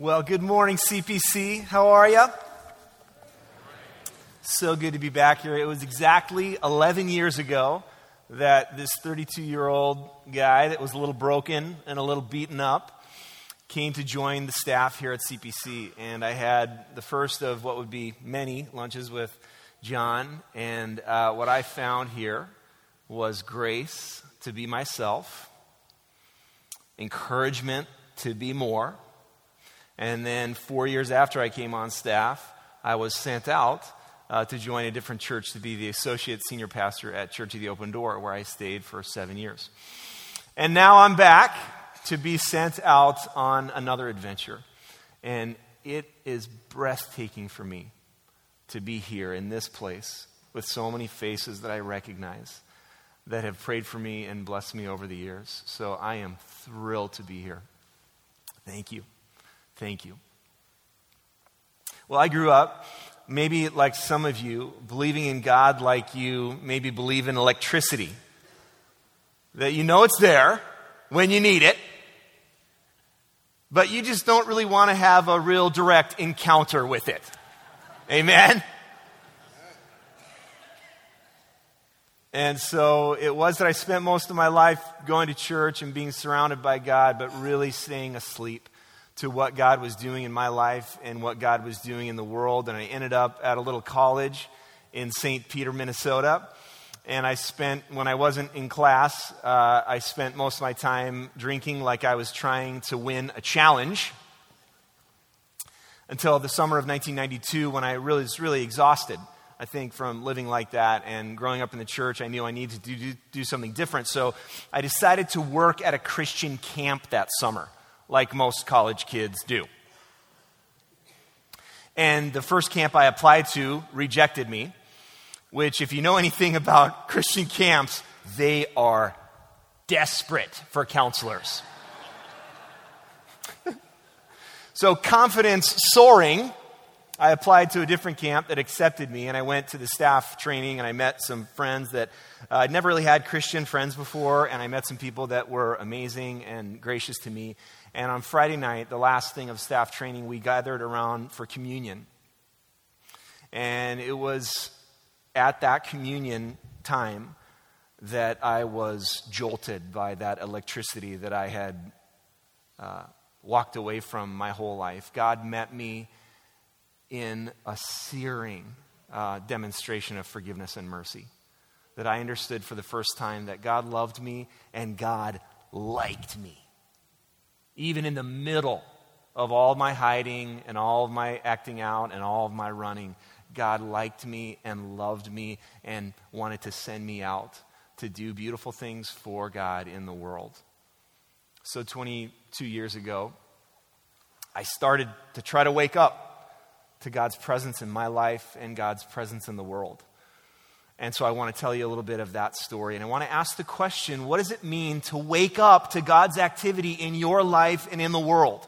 Well, good morning, CPC. How are you? So good to be back here. It was exactly 11 years ago that this 32 year old guy that was a little broken and a little beaten up came to join the staff here at CPC. And I had the first of what would be many lunches with John. And uh, what I found here was grace to be myself, encouragement to be more. And then four years after I came on staff, I was sent out uh, to join a different church to be the associate senior pastor at Church of the Open Door, where I stayed for seven years. And now I'm back to be sent out on another adventure. And it is breathtaking for me to be here in this place with so many faces that I recognize that have prayed for me and blessed me over the years. So I am thrilled to be here. Thank you. Thank you. Well, I grew up, maybe like some of you, believing in God like you maybe believe in electricity. That you know it's there when you need it, but you just don't really want to have a real direct encounter with it. Amen? And so it was that I spent most of my life going to church and being surrounded by God, but really staying asleep to what God was doing in my life and what God was doing in the world. And I ended up at a little college in St. Peter, Minnesota. And I spent, when I wasn't in class, uh, I spent most of my time drinking like I was trying to win a challenge until the summer of 1992 when I really was really exhausted. I think, from living like that and growing up in the church, I knew I needed to do, do, something different. So I decided to work at a Christian camp that summer, like most college kids do. And the first camp I applied to rejected me, which, if you know anything about Christian camps, they are desperate for counselors. so, confidence soaring I applied to a different camp that accepted me, and I went to the staff training, and I met some friends that uh, I'd never really had Christian friends before, and I met some people that were amazing and gracious to me. And on Friday night, the last thing of staff training, we gathered around for communion. And it was at that communion time that I was jolted by that electricity that I had uh, walked away from my whole life. God met me in a searing uh, demonstration of forgiveness and mercy. That I understood for the first time that God loved me and God liked me. Even in the middle of all my hiding and all of my acting out and all of my running, God liked me and loved me and wanted to send me out to do beautiful things for God in the world. So, 22 years ago, I started to try to wake up to God's presence in my life and God's presence in the world. And so I want to tell you a little bit of that story. And I want to ask the question what does it mean to wake up to God's activity in your life and in the world?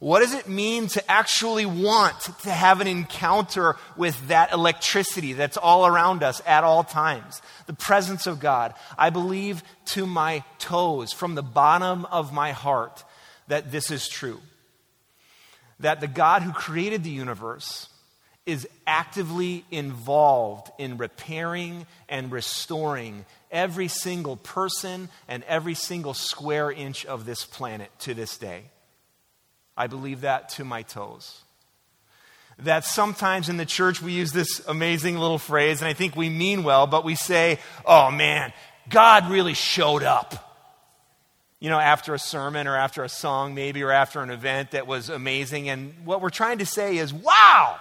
What does it mean to actually want to have an encounter with that electricity that's all around us at all times? The presence of God. I believe to my toes, from the bottom of my heart, that this is true that the God who created the universe is actively involved in repairing and restoring every single person and every single square inch of this planet to this day. I believe that to my toes. That sometimes in the church we use this amazing little phrase, and I think we mean well, but we say, oh man, God really showed up you know, after a sermon or after a song, maybe, or after an event that was amazing. And what we're trying to say is, wow!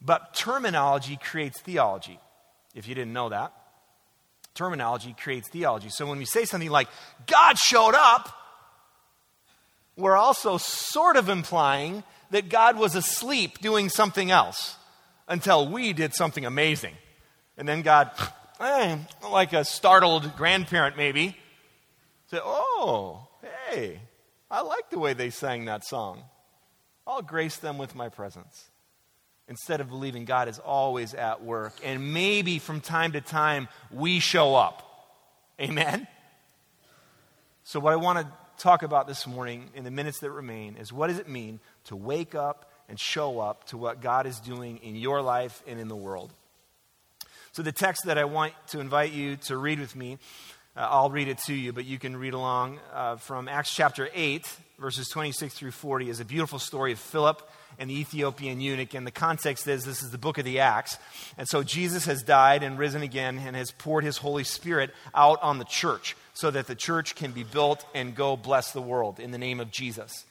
But terminology creates theology, if you didn't know that. Terminology creates theology. So when we say something like, God showed up, we're also sort of implying that God was asleep doing something else until we did something amazing. And then God, eh, like a startled grandparent maybe, said, oh, hey, I like the way they sang that song. I'll grace them with my presence. Instead of believing God is always at work. And maybe from time to time we show up. Amen? So, what I want to talk about this morning in the minutes that remain is what does it mean to wake up and show up to what God is doing in your life and in the world? So, the text that I want to invite you to read with me, uh, I'll read it to you, but you can read along uh, from Acts chapter 8, verses 26 through 40, is a beautiful story of Philip and the Ethiopian eunuch. And the context is this is the book of the Acts. And so Jesus has died and risen again and has poured his Holy Spirit out on the church so that the church can be built and go bless the world in the name of Jesus.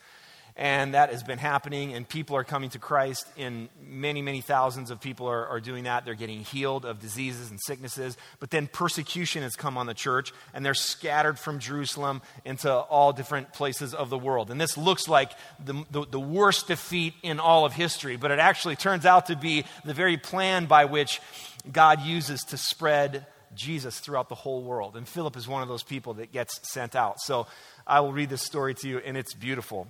And that has been happening, and people are coming to Christ. In many, many thousands of people are, are doing that. They're getting healed of diseases and sicknesses. But then persecution has come on the church, and they're scattered from Jerusalem into all different places of the world. And this looks like the, the, the worst defeat in all of history, but it actually turns out to be the very plan by which God uses to spread Jesus throughout the whole world. And Philip is one of those people that gets sent out. So I will read this story to you, and it's beautiful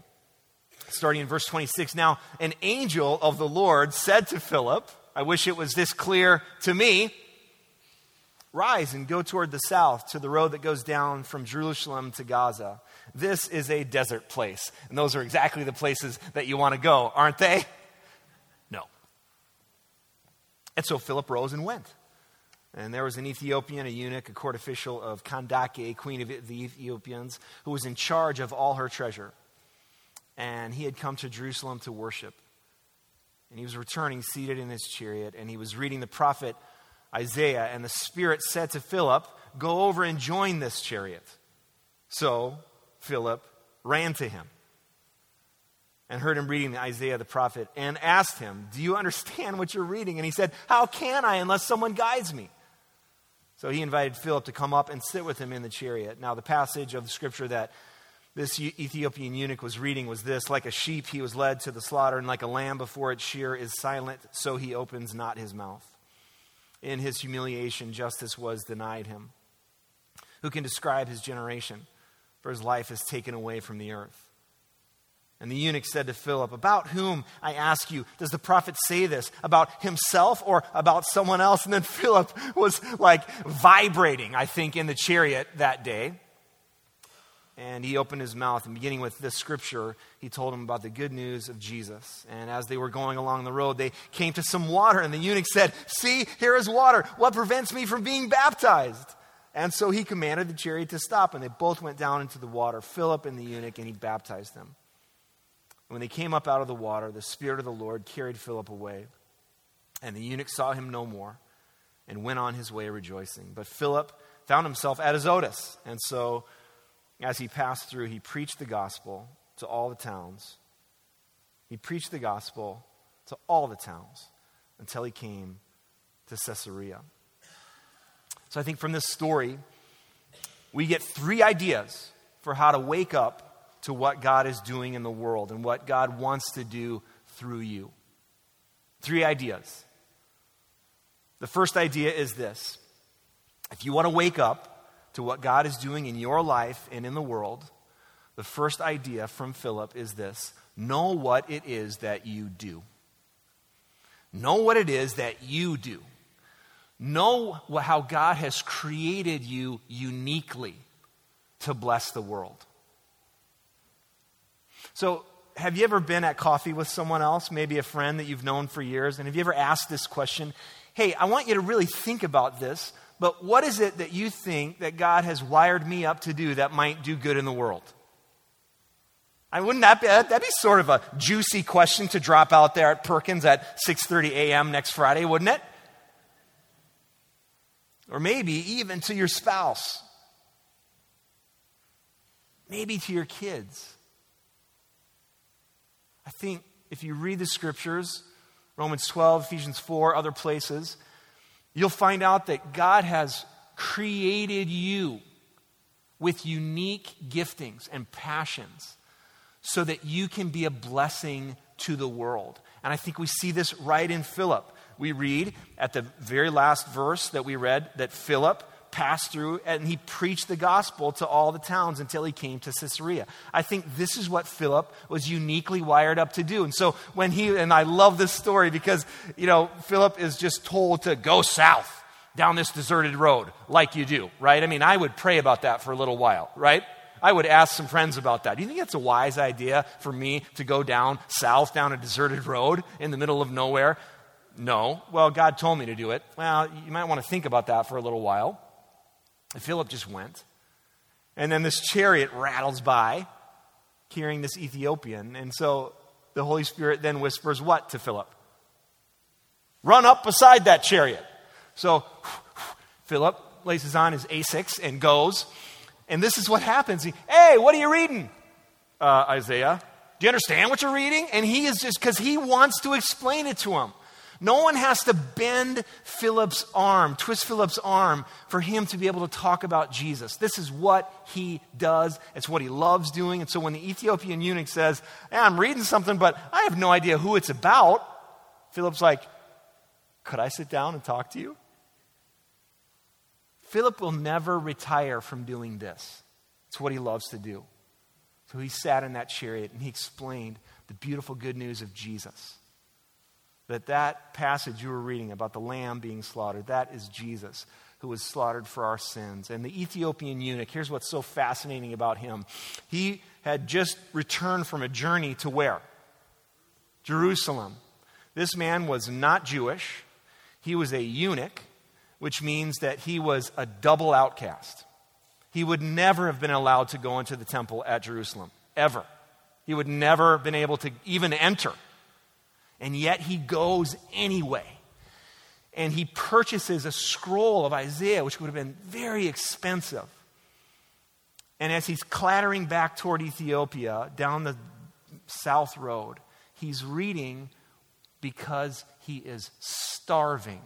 starting in verse 26. Now, an angel of the Lord said to Philip, I wish it was this clear to me. Rise and go toward the south to the road that goes down from Jerusalem to Gaza. This is a desert place. And those are exactly the places that you want to go, aren't they? No. And so Philip rose and went. And there was an Ethiopian, a eunuch, a court official of Kandake, queen of the Ethiopians, who was in charge of all her treasure and he had come to Jerusalem to worship. And he was returning seated in his chariot, and he was reading the prophet Isaiah, and the Spirit said to Philip, Go over and join this chariot. So Philip ran to him and heard him reading Isaiah the prophet and asked him, Do you understand what you're reading? And he said, How can I unless someone guides me? So he invited Philip to come up and sit with him in the chariot. Now, the passage of the scripture that this Ethiopian eunuch was reading was this Like a sheep, he was led to the slaughter, and like a lamb before its shear is silent, so he opens not his mouth. In his humiliation, justice was denied him. Who can describe his generation? For his life is taken away from the earth. And the eunuch said to Philip, About whom, I ask you, does the prophet say this? About himself or about someone else? And then Philip was like vibrating, I think, in the chariot that day. And he opened his mouth, and beginning with this scripture, he told him about the good news of Jesus. And as they were going along the road, they came to some water, and the eunuch said, See, here is water. What prevents me from being baptized? And so he commanded the chariot to stop, and they both went down into the water, Philip and the eunuch, and he baptized them. When they came up out of the water, the Spirit of the Lord carried Philip away. And the eunuch saw him no more and went on his way rejoicing. But Philip found himself at Azotus, and so as he passed through, he preached the gospel to all the towns. He preached the gospel to all the towns until he came to Caesarea. So I think from this story, we get three ideas for how to wake up to what God is doing in the world and what God wants to do through you. Three ideas. The first idea is this if you want to wake up, to what God is doing in your life and in the world, the first idea from Philip is this know what it is that you do. Know what it is that you do. Know how God has created you uniquely to bless the world. So, have you ever been at coffee with someone else, maybe a friend that you've known for years, and have you ever asked this question? Hey, I want you to really think about this. But what is it that you think that God has wired me up to do that might do good in the world? I wouldn't that be, that'd be sort of a juicy question to drop out there at Perkins at 6:30 a.m. next Friday, wouldn't it? Or maybe even to your spouse. Maybe to your kids. I think if you read the scriptures, Romans 12, Ephesians 4, other places, you'll find out that God has created you with unique giftings and passions so that you can be a blessing to the world. And I think we see this right in Philip. We read at the very last verse that we read that Philip passed through and he preached the gospel to all the towns until he came to Caesarea. I think this is what Philip was uniquely wired up to do. And so when he, and I love this story because, you know, Philip is just told to go south down this deserted road like you do, right? I mean, I would pray about that for a little while, right? I would ask some friends about that. Do you think it's a wise idea for me to go down south down a deserted road in the middle of nowhere? No. Well, God told me to do it. Well, you might want to think about that for a little while. And Philip just went. And then this chariot rattles by carrying this Ethiopian. And so the Holy Spirit then whispers what to Philip? Run up beside that chariot. So Philip laces on his Asics and goes. And this is what happens. He, hey, what are you reading? Uh, Isaiah. Do you understand what you're reading? And he is just, because he wants to explain it to him. No one has to bend Philip's arm, twist Philip's arm for him to be able to talk about Jesus. This is what he does. It's what he loves doing. And so when the Ethiopian eunuch says, hey, I'm reading something, but I have no idea who it's about, Philip's like, Could I sit down and talk to you? Philip will never retire from doing this. It's what he loves to do. So he sat in that chariot and he explained the beautiful good news of Jesus that that passage you were reading about the lamb being slaughtered, that is Jesus who was slaughtered for our sins. And the Ethiopian eunuch, here's what's so fascinating about him. He had just returned from a journey to where? Jerusalem. This man was not Jewish. He was a eunuch, which means that he was a double outcast. He would never have been allowed to go into the temple at Jerusalem, ever. He would never have been able to even enter and yet he goes anyway. And he purchases a scroll of Isaiah, which would have been very expensive. And as he's clattering back toward Ethiopia down the south road, he's reading because he is starving.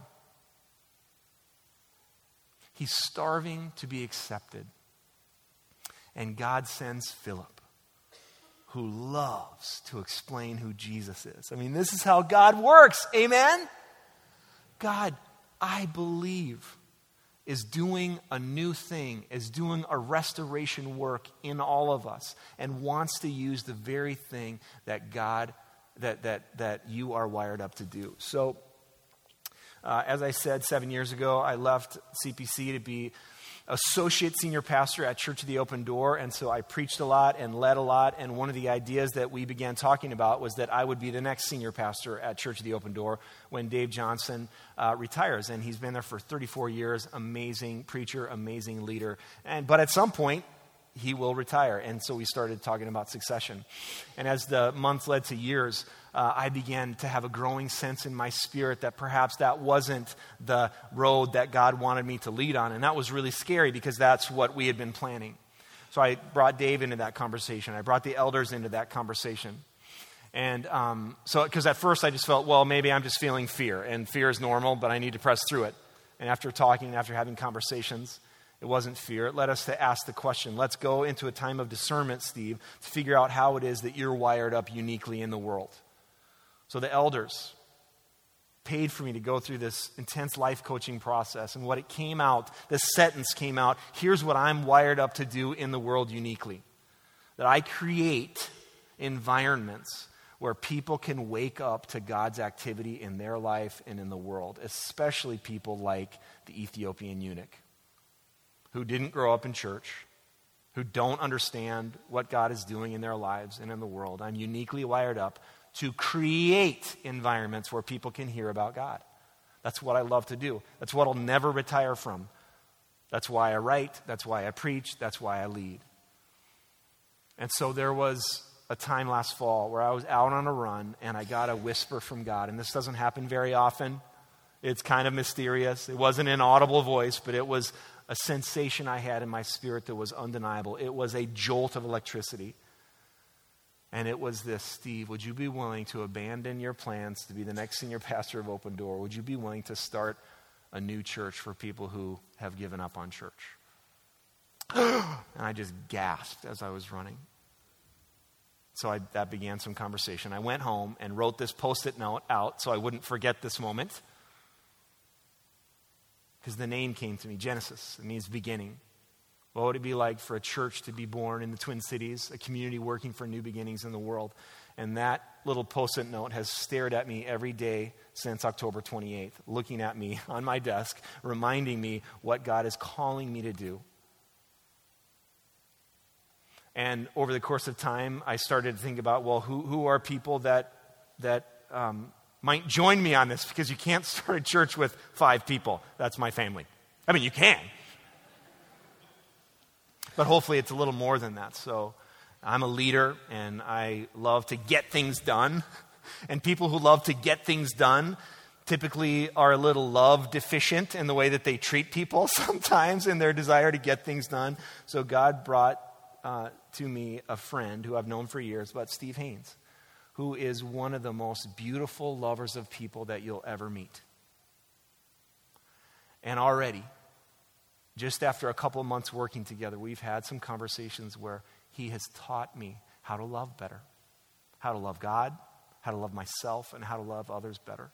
He's starving to be accepted. And God sends Philip who loves to explain who Jesus is. I mean, this is how God works. Amen? God, I believe, is doing a new thing, is doing a restoration work in all of us, and wants to use the very thing that God, that, that, that you are wired up to do. So, uh, as I said seven years ago, I left CPC to be associate senior pastor at Church of the Open Door, and so I preached a lot and led a lot. And one of the ideas that we began talking about was that I would be the next senior pastor at Church of the Open Door when Dave Johnson uh, retires. And he's been there for 34 years, amazing preacher, amazing leader. And, but at some point, he will retire. And so we started talking about succession. And as the months led to years, uh, I began to have a growing sense in my spirit that perhaps that wasn't the road that God wanted me to lead on. And that was really scary because that's what we had been planning. So I brought Dave into that conversation. I brought the elders into that conversation. And um, so, because at first I just felt, well, maybe I'm just feeling fear, and fear is normal, but I need to press through it. And after talking, after having conversations, it wasn't fear. It led us to ask the question let's go into a time of discernment, Steve, to figure out how it is that you're wired up uniquely in the world. So the elders paid for me to go through this intense life coaching process. And what it came out, this sentence came out here's what I'm wired up to do in the world uniquely that I create environments where people can wake up to God's activity in their life and in the world, especially people like the Ethiopian eunuch who didn't grow up in church, who don't understand what God is doing in their lives and in the world. I'm uniquely wired up to create environments where people can hear about God. That's what I love to do. That's what I'll never retire from. That's why I write. That's why I preach. That's why I lead. And so there was a time last fall where I was out on a run and I got a whisper from God. And this doesn't happen very often. It's kind of mysterious. It wasn't an audible voice, but it was a sensation I had in my spirit that was undeniable. It was a jolt of electricity. And it was this Steve, would you be willing to abandon your plans to be the next senior pastor of Open Door? Would you be willing to start a new church for people who have given up on church? and I just gasped as I was running. So I, that began some conversation. I went home and wrote this post it note out so I wouldn't forget this moment. Because the name came to me Genesis. It means beginning. What would it be like for a church to be born in the Twin Cities, a community working for new beginnings in the world? And that little post it note has stared at me every day since October 28th, looking at me on my desk, reminding me what God is calling me to do. And over the course of time, I started to think about, well, who, who are people that, that um, might join me on this? Because you can't start a church with five people. That's my family. I mean, you can. But hopefully, it's a little more than that. So I'm a leader, and I love to get things done. And people who love to get things done typically are a little love deficient in the way that they treat people sometimes in their desire to get things done. So God brought uh, to me a friend who I've known for years, but Steve Haynes, who is one of the most beautiful lovers of people that you'll ever meet. And already, just after a couple of months working together, we've had some conversations where he has taught me how to love better, how to love God, how to love myself, and how to love others better.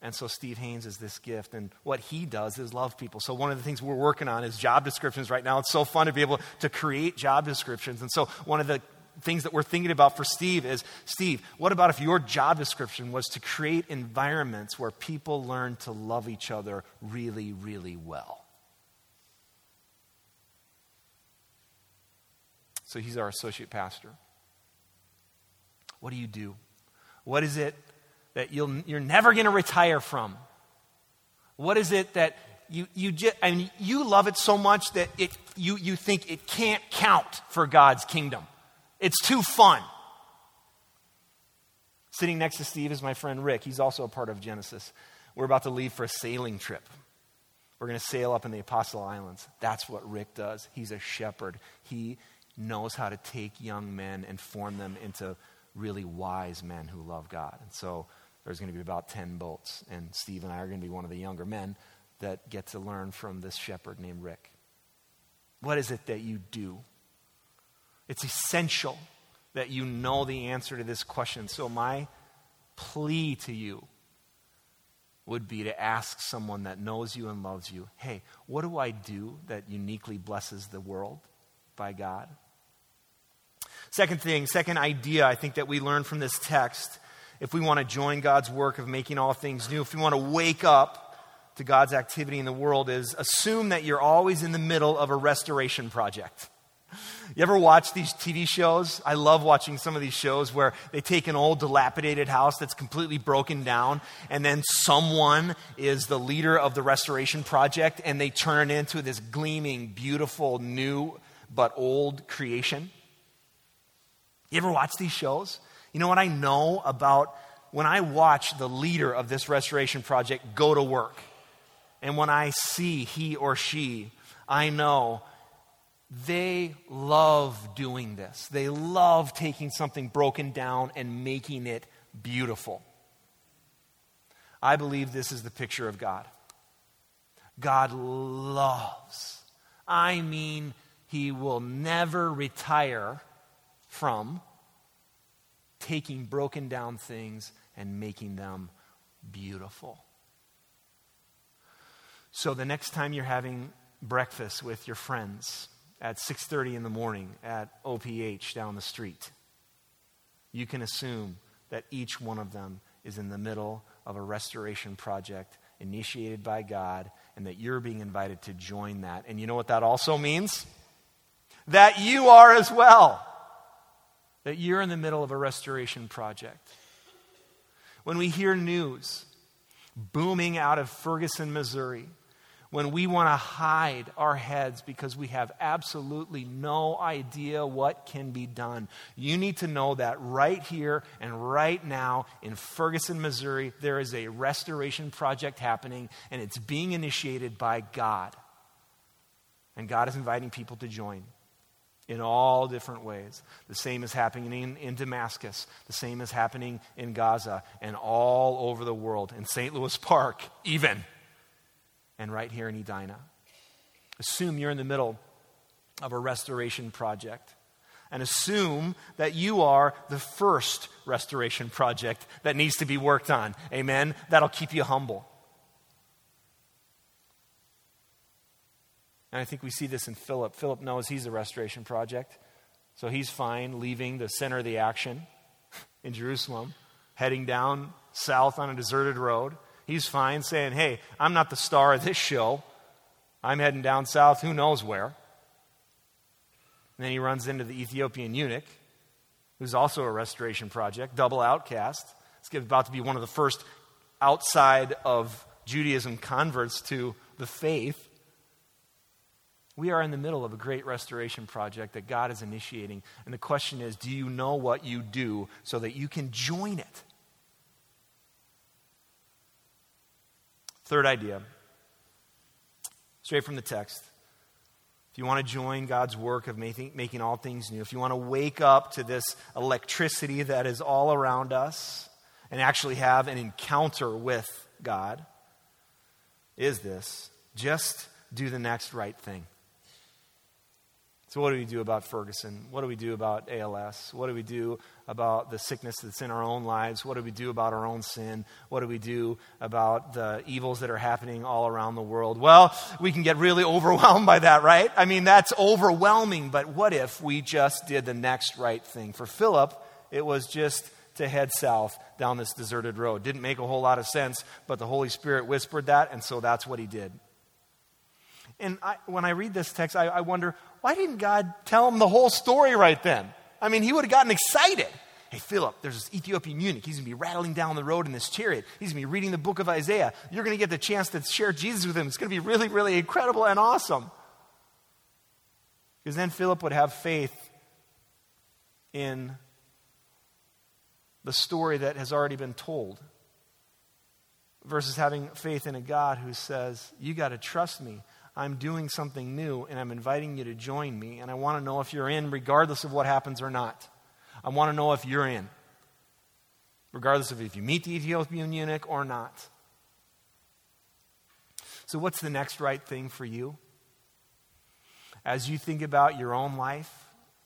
And so Steve Haynes is this gift, and what he does is love people. So one of the things we're working on is job descriptions right now. It's so fun to be able to create job descriptions. And so one of the things that we're thinking about for Steve is Steve, what about if your job description was to create environments where people learn to love each other really, really well? So he's our associate pastor. What do you do? What is it that you'll, you're never going to retire from? What is it that you, you just, I mean, you love it so much that it, you, you think it can't count for God's kingdom? It's too fun. Sitting next to Steve is my friend Rick. He's also a part of Genesis. We're about to leave for a sailing trip. We're going to sail up in the Apostle Islands. That's what Rick does. He's a shepherd. He knows how to take young men and form them into really wise men who love God. And so there's going to be about 10 boats, and Steve and I are going to be one of the younger men that get to learn from this shepherd named Rick. What is it that you do? It's essential that you know the answer to this question. So, my plea to you would be to ask someone that knows you and loves you hey, what do I do that uniquely blesses the world by God? Second thing, second idea I think that we learn from this text if we want to join God's work of making all things new, if we want to wake up to God's activity in the world, is assume that you're always in the middle of a restoration project. You ever watch these TV shows? I love watching some of these shows where they take an old dilapidated house that's completely broken down, and then someone is the leader of the restoration project, and they turn it into this gleaming, beautiful, new, but old creation. You ever watch these shows? You know what I know about when I watch the leader of this restoration project go to work, and when I see he or she, I know they love doing this. They love taking something broken down and making it beautiful. I believe this is the picture of God. God loves. I mean, He will never retire from taking broken down things and making them beautiful. So the next time you're having breakfast with your friends at 6:30 in the morning at OPH down the street, you can assume that each one of them is in the middle of a restoration project initiated by God and that you're being invited to join that. And you know what that also means? That you are as well that you're in the middle of a restoration project. When we hear news booming out of Ferguson, Missouri, when we want to hide our heads because we have absolutely no idea what can be done. You need to know that right here and right now in Ferguson, Missouri, there is a restoration project happening and it's being initiated by God. And God is inviting people to join in all different ways. The same is happening in, in, Damascus. The same is happening in Gaza and all over the world, in St. Louis Park, even, and right here in Edina. Assume you're in the middle of a restoration project. And assume that you are the first restoration project that needs to be worked on. Amen? That'll keep you humble. And I think we see this in Philip. Philip knows he's a restoration project. So he's fine leaving the center of the action in Jerusalem, heading down south on a deserted road. He's fine saying, Hey, I'm not the star of this show. I'm heading down south, who knows where. And then he runs into the Ethiopian eunuch, who's also a restoration project, double outcast. It's about to be one of the first outside of Judaism converts to the faith. We are in the middle of a great restoration project that God is initiating. And the question is do you know what you do so that you can join it? Third idea, straight from the text. If you want to join God's work of making, all things new, if you want to wake up to this electricity that is all around us and actually have an encounter with God, is this just do the next right thing. So, what do we do about Ferguson? What do we do about ALS? What do we do about the sickness that's in our own lives? What do we do about our own sin? What do we do about the evils that are happening all around the world? Well, we can get really overwhelmed by that, right? I mean, that's overwhelming, but what if we just did the next right thing? For Philip, it was just to head south down this deserted road. Didn't make a whole lot of sense, but the Holy Spirit whispered that, and so that's what he did. And I, when I read this text, I, I wonder why didn't God tell him the whole story right then? I mean, he would have gotten excited. Hey, Philip, there's this Ethiopian eunuch. He's going to be rattling down the road in this chariot. He's going to be reading the book of Isaiah. You're going to get the chance to share Jesus with him. It's going to be really, really incredible and awesome. Because then Philip would have faith in the story that has already been told versus having faith in a God who says, You got to trust me. I'm doing something new and I'm inviting you to join me. And I want to know if you're in, regardless of what happens or not. I want to know if you're in, regardless of if you meet the Ethiopian eunuch or not. So, what's the next right thing for you? As you think about your own life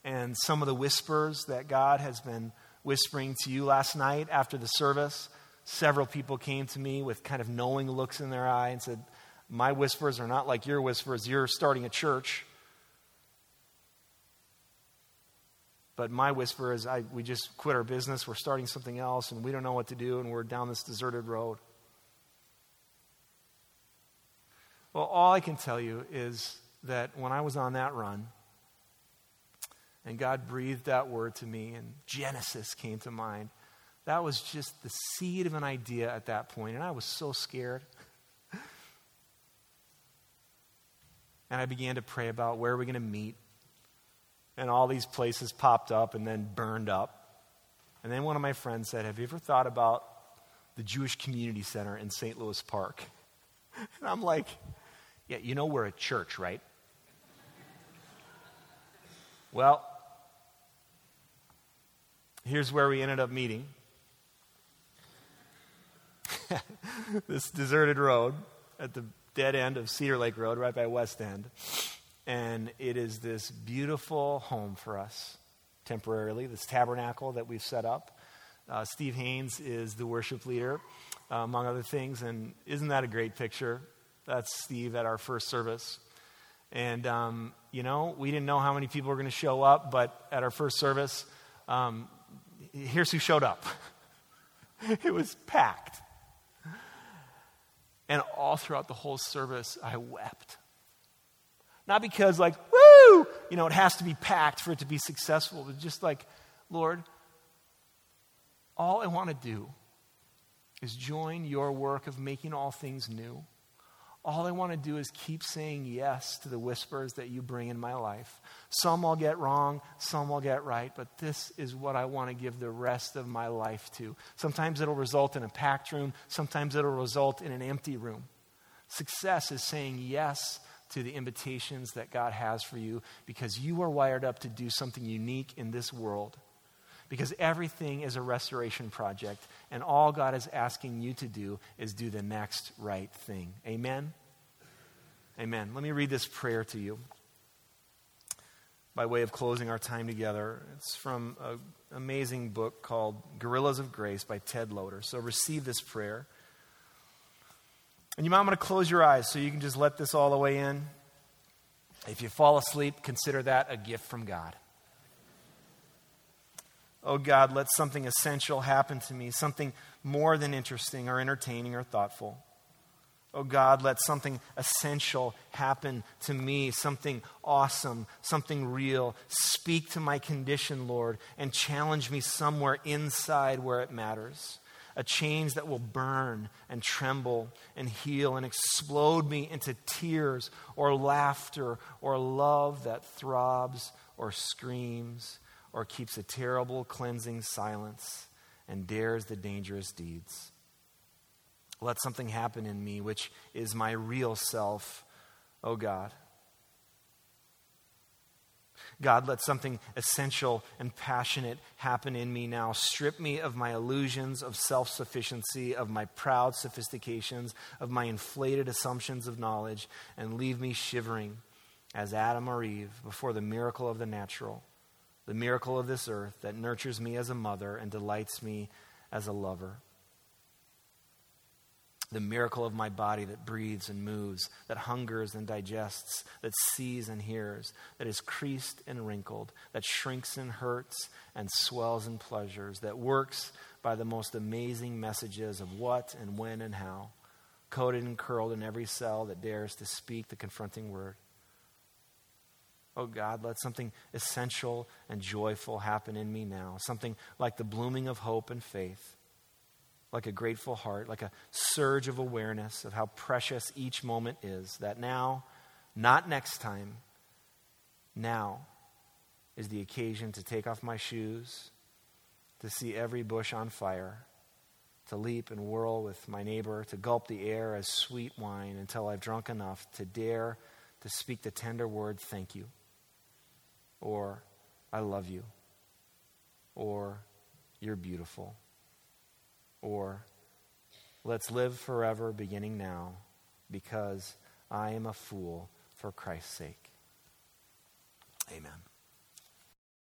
and some of the whispers that God has been whispering to you last night after the service, several people came to me with kind of knowing looks in their eye and said, my whispers are not like your whispers. You're starting a church. But my whisper is I, we just quit our business, we're starting something else, and we don't know what to do, and we're down this deserted road. Well, all I can tell you is that when I was on that run, and God breathed that word to me, and Genesis came to mind, that was just the seed of an idea at that point, and I was so scared. And I began to pray about where are we're going to meet. And all these places popped up and then burned up. And then one of my friends said, Have you ever thought about the Jewish Community Center in St. Louis Park? And I'm like, Yeah, you know we're a church, right? well, here's where we ended up meeting this deserted road at the dead end of Cedar Lake Road, right by West End. And it is this beautiful home for us temporarily, this tabernacle that we've set up. Uh, Steve Haynes is the worship leader, uh, among other things. And isn't that a great picture? That's Steve at our first service. And, um, you know, we didn't know how many people were going to show up, but at our first service, um, here's who showed up it was packed. All throughout the whole service, I wept. Not because, like, woo, you know, it has to be packed for it to be successful, but just like, Lord, all I want to do is join your work of making all things new. All I want to do is keep saying yes to the whispers that you bring in my life. Some I'll get wrong, some I'll get right, but this is what I want to give the rest of my life to. Sometimes it'll result in a packed room, sometimes it'll result in an empty room. Success is saying yes to the invitations that God has for you because you are wired up to do something unique in this world. Because everything is a restoration project, and all God is asking you to do is do the next right thing. Amen? Amen. Let me read this prayer to you by way of closing our time together. It's from an amazing book called Guerrillas of Grace by Ted Loder. So receive this prayer. And you might want to close your eyes so you can just let this all the way in. If you fall asleep, consider that a gift from God. Oh God, let something essential happen to me, something more than interesting or entertaining or thoughtful. Oh God, let something essential happen to me, something awesome, something real. Speak to my condition, Lord, and challenge me somewhere inside where it matters. A change that will burn and tremble and heal and explode me into tears or laughter or love that throbs or screams or keeps a terrible, cleansing silence and dares the dangerous deeds. Let something happen in me, which is my real self, oh God. God, let something essential and passionate happen in me now. Strip me of my illusions of self sufficiency, of my proud sophistications, of my inflated assumptions of knowledge, and leave me shivering as Adam or Eve before the miracle of the natural, the miracle of this earth that nurtures me as a mother and delights me as a lover the miracle of my body that breathes and moves, that hungers and digests, that sees and hears, that is creased and wrinkled, that shrinks and hurts and swells and pleasures, that works by the most amazing messages of what and when and how, coded and curled in every cell that dares to speak the confronting word. Oh God, let something essential and joyful happen in me now, something like the blooming of hope and faith like a grateful heart, like a surge of awareness of how precious each moment is. That now, not next time, now is the occasion to take off my shoes, to see every bush on fire, to leap and whirl with my neighbor, to gulp the air as sweet wine until I've drunk enough to dare to speak the tender word, thank you, or I love you, or you're beautiful or let's live forever beginning now because I am a fool for Christ's sake. Amen.